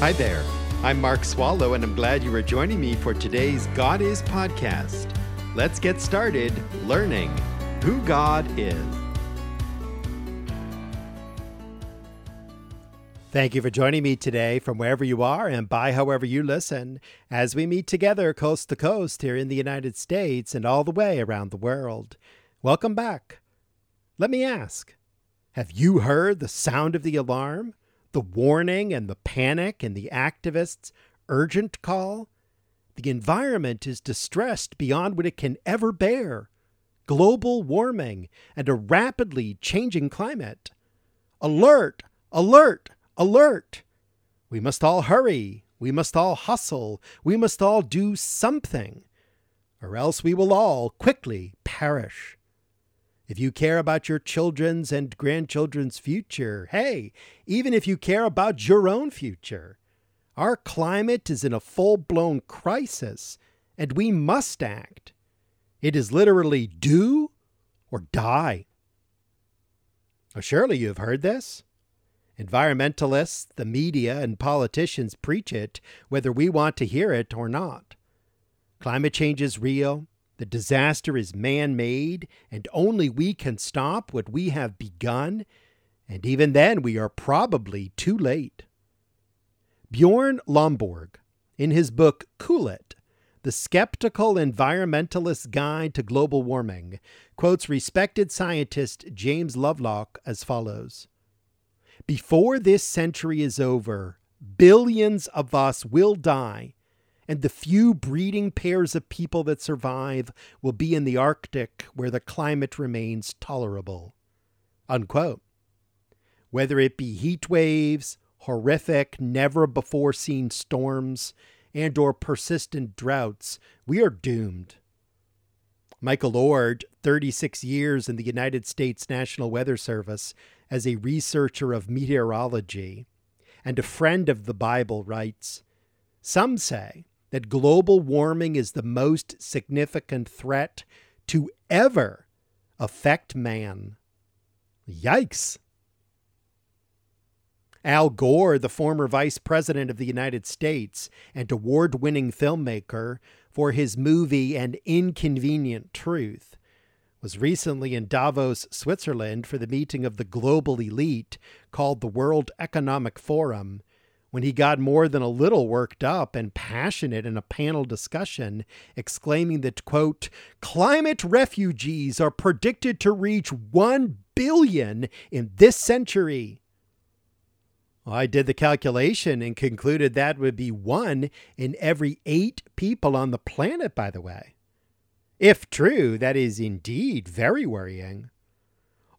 Hi there. I'm Mark Swallow, and I'm glad you are joining me for today's God Is podcast. Let's get started learning who God is. Thank you for joining me today from wherever you are and by however you listen as we meet together coast to coast here in the United States and all the way around the world. Welcome back. Let me ask Have you heard the sound of the alarm, the warning and the panic and the activists' urgent call? The environment is distressed beyond what it can ever bear. Global warming and a rapidly changing climate. Alert! Alert! alert. We must all hurry. We must all hustle. We must all do something, or else we will all quickly perish. If you care about your children's and grandchildren's future, hey, even if you care about your own future, our climate is in a full blown crisis, and we must act. It is literally do or die. Oh, surely you have heard this. Environmentalists, the media, and politicians preach it whether we want to hear it or not. Climate change is real, the disaster is man made, and only we can stop what we have begun, and even then we are probably too late. Bjorn Lomborg, in his book Cool It, The Skeptical Environmentalist's Guide to Global Warming, quotes respected scientist James Lovelock as follows before this century is over, billions of us will die, and the few breeding pairs of people that survive will be in the Arctic where the climate remains tolerable. Unquote. Whether it be heat waves, horrific, never before seen storms, and or persistent droughts, we are doomed. Michael Oard, 36 years in the United States National Weather Service, as a researcher of meteorology and a friend of the Bible, writes Some say that global warming is the most significant threat to ever affect man. Yikes! Al Gore, the former vice president of the United States and award winning filmmaker, for his movie An Inconvenient Truth, was recently in Davos, Switzerland for the meeting of the global elite called the World Economic Forum when he got more than a little worked up and passionate in a panel discussion, exclaiming that, quote, climate refugees are predicted to reach 1 billion in this century. Well, I did the calculation and concluded that would be one in every eight people on the planet, by the way. If true, that is indeed very worrying.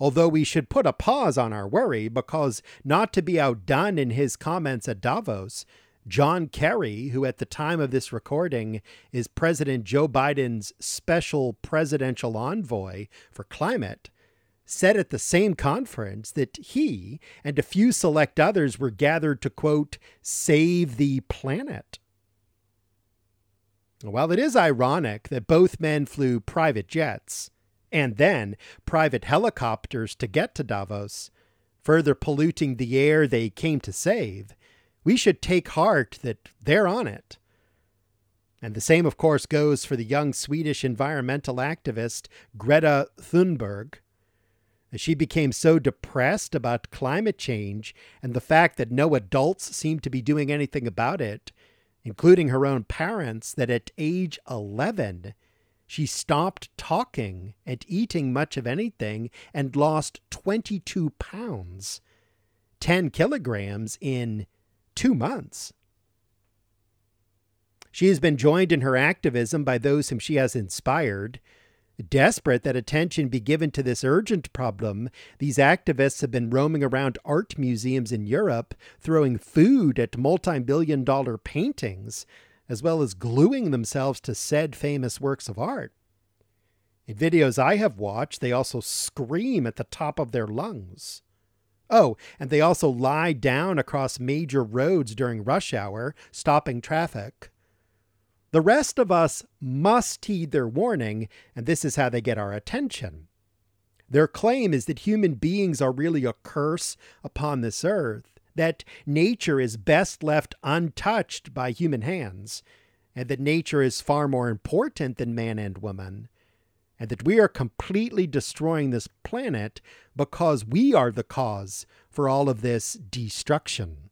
Although we should put a pause on our worry because, not to be outdone in his comments at Davos, John Kerry, who at the time of this recording is President Joe Biden's special presidential envoy for climate, said at the same conference that he and a few select others were gathered to, quote, save the planet. While it is ironic that both men flew private jets and then private helicopters to get to Davos, further polluting the air they came to save, we should take heart that they're on it. And the same, of course, goes for the young Swedish environmental activist Greta Thunberg. She became so depressed about climate change and the fact that no adults seemed to be doing anything about it including her own parents, that at age 11, she stopped talking and eating much of anything and lost 22 pounds, 10 kilograms in two months. She has been joined in her activism by those whom she has inspired, Desperate that attention be given to this urgent problem, these activists have been roaming around art museums in Europe, throwing food at multi billion dollar paintings, as well as gluing themselves to said famous works of art. In videos I have watched, they also scream at the top of their lungs. Oh, and they also lie down across major roads during rush hour, stopping traffic. The rest of us must heed their warning, and this is how they get our attention. Their claim is that human beings are really a curse upon this earth, that nature is best left untouched by human hands, and that nature is far more important than man and woman, and that we are completely destroying this planet because we are the cause for all of this destruction.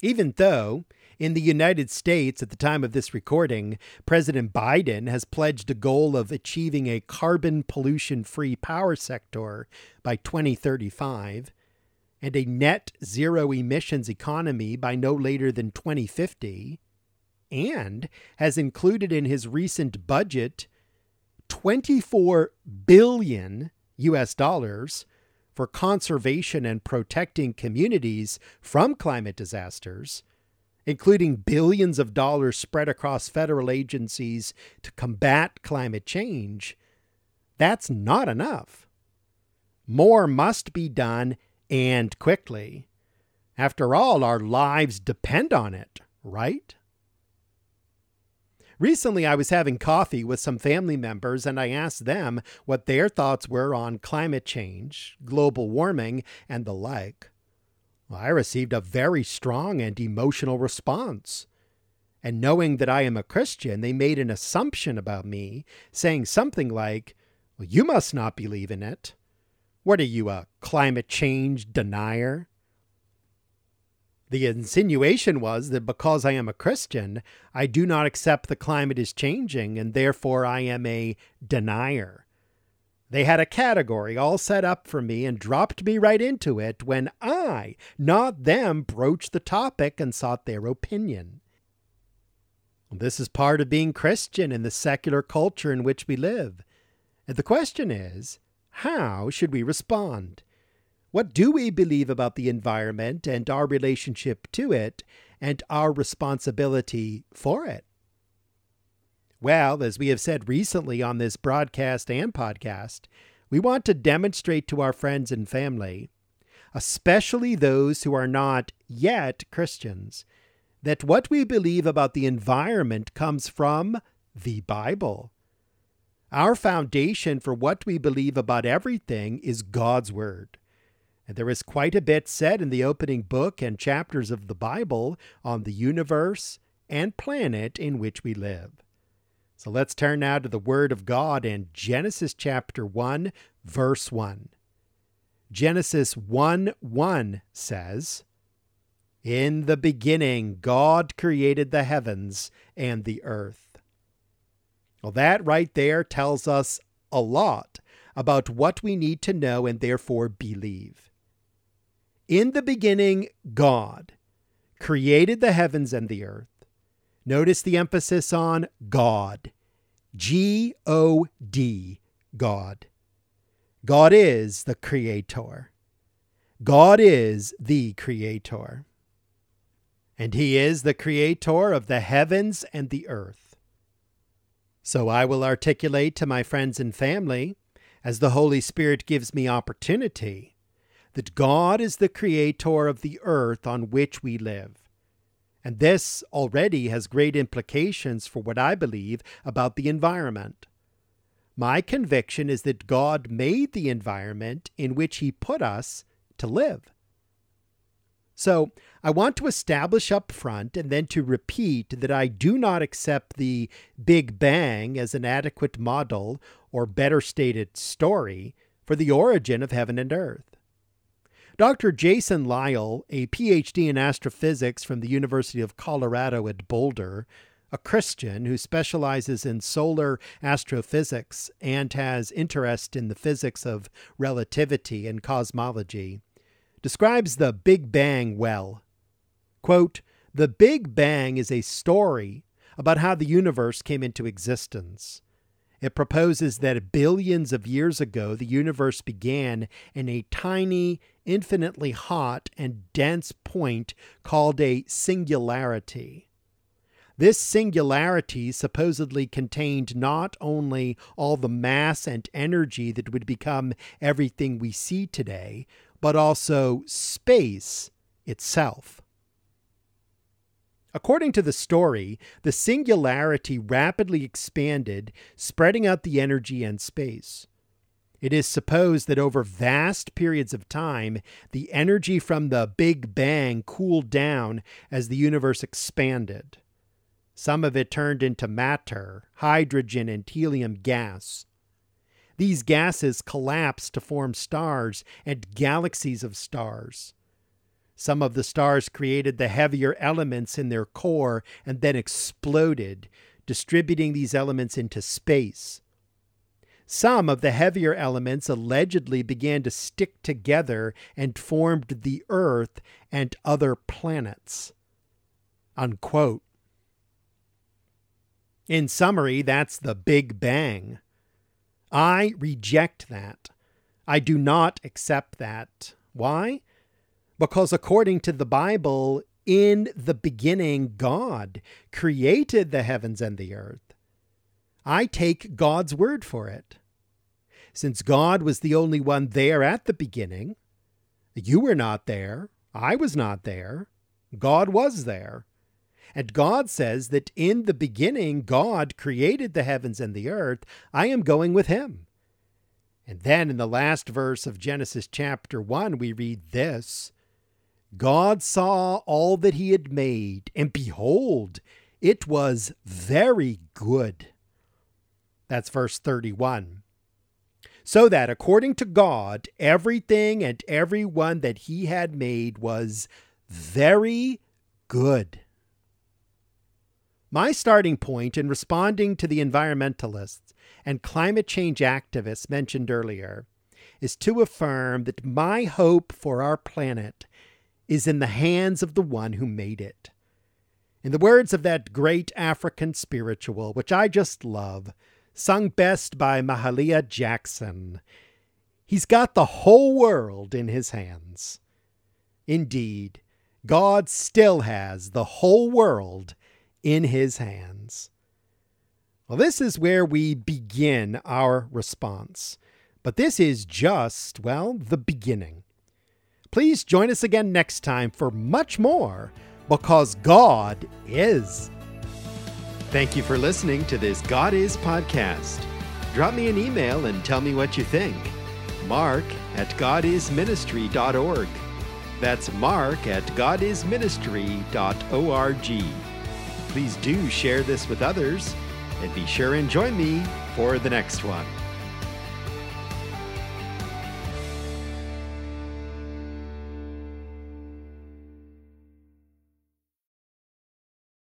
Even though, in the United States at the time of this recording, President Biden has pledged a goal of achieving a carbon pollution free power sector by 2035 and a net zero emissions economy by no later than 2050, and has included in his recent budget 24 billion US dollars for conservation and protecting communities from climate disasters, including billions of dollars spread across federal agencies to combat climate change, that's not enough. More must be done and quickly. After all, our lives depend on it, right? Recently, I was having coffee with some family members and I asked them what their thoughts were on climate change, global warming, and the like. Well, I received a very strong and emotional response. And knowing that I am a Christian, they made an assumption about me, saying something like, Well, you must not believe in it. What are you, a climate change denier? The insinuation was that because I am a Christian, I do not accept the climate is changing and therefore I am a denier. They had a category all set up for me and dropped me right into it when I, not them, broached the topic and sought their opinion. This is part of being Christian in the secular culture in which we live. And the question is how should we respond? What do we believe about the environment and our relationship to it and our responsibility for it? Well, as we have said recently on this broadcast and podcast, we want to demonstrate to our friends and family, especially those who are not yet Christians, that what we believe about the environment comes from the Bible. Our foundation for what we believe about everything is God's Word. And there is quite a bit said in the opening book and chapters of the Bible on the universe and planet in which we live. So let's turn now to the Word of God in Genesis chapter 1, verse 1. Genesis 1 1 says, In the beginning, God created the heavens and the earth. Well, that right there tells us a lot about what we need to know and therefore believe. In the beginning, God created the heavens and the earth. Notice the emphasis on God. G O D, God. God is the Creator. God is the Creator. And He is the Creator of the heavens and the earth. So I will articulate to my friends and family, as the Holy Spirit gives me opportunity, that God is the creator of the earth on which we live. And this already has great implications for what I believe about the environment. My conviction is that God made the environment in which He put us to live. So, I want to establish up front and then to repeat that I do not accept the Big Bang as an adequate model, or better stated, story, for the origin of heaven and earth. Dr. Jason Lisle, a PhD in astrophysics from the University of Colorado at Boulder, a Christian who specializes in solar astrophysics and has interest in the physics of relativity and cosmology, describes the Big Bang well. Quote, the Big Bang is a story about how the universe came into existence. It proposes that billions of years ago, the universe began in a tiny, infinitely hot, and dense point called a singularity. This singularity supposedly contained not only all the mass and energy that would become everything we see today, but also space itself. According to the story, the singularity rapidly expanded, spreading out the energy and space. It is supposed that over vast periods of time, the energy from the Big Bang cooled down as the universe expanded. Some of it turned into matter, hydrogen, and helium gas. These gases collapsed to form stars and galaxies of stars. Some of the stars created the heavier elements in their core and then exploded, distributing these elements into space. Some of the heavier elements allegedly began to stick together and formed the Earth and other planets. Unquote. In summary, that's the Big Bang. I reject that. I do not accept that. Why? Because according to the Bible, in the beginning, God created the heavens and the earth. I take God's word for it. Since God was the only one there at the beginning, you were not there, I was not there, God was there. And God says that in the beginning, God created the heavens and the earth. I am going with him. And then in the last verse of Genesis chapter 1, we read this God saw all that he had made, and behold, it was very good. That's verse 31. So that according to God, everything and everyone that he had made was very good. My starting point in responding to the environmentalists and climate change activists mentioned earlier is to affirm that my hope for our planet is in the hands of the one who made it. In the words of that great African spiritual, which I just love, sung best by Mahalia Jackson, he's got the whole world in his hands. Indeed, God still has the whole world in his hands. Well, this is where we begin our response. But this is just, well, the beginning. Please join us again next time for much more because God is. Thank you for listening to this God Is podcast. Drop me an email and tell me what you think. Mark at godisministry.org. That's mark at godisministry.org. Please do share this with others and be sure and join me for the next one.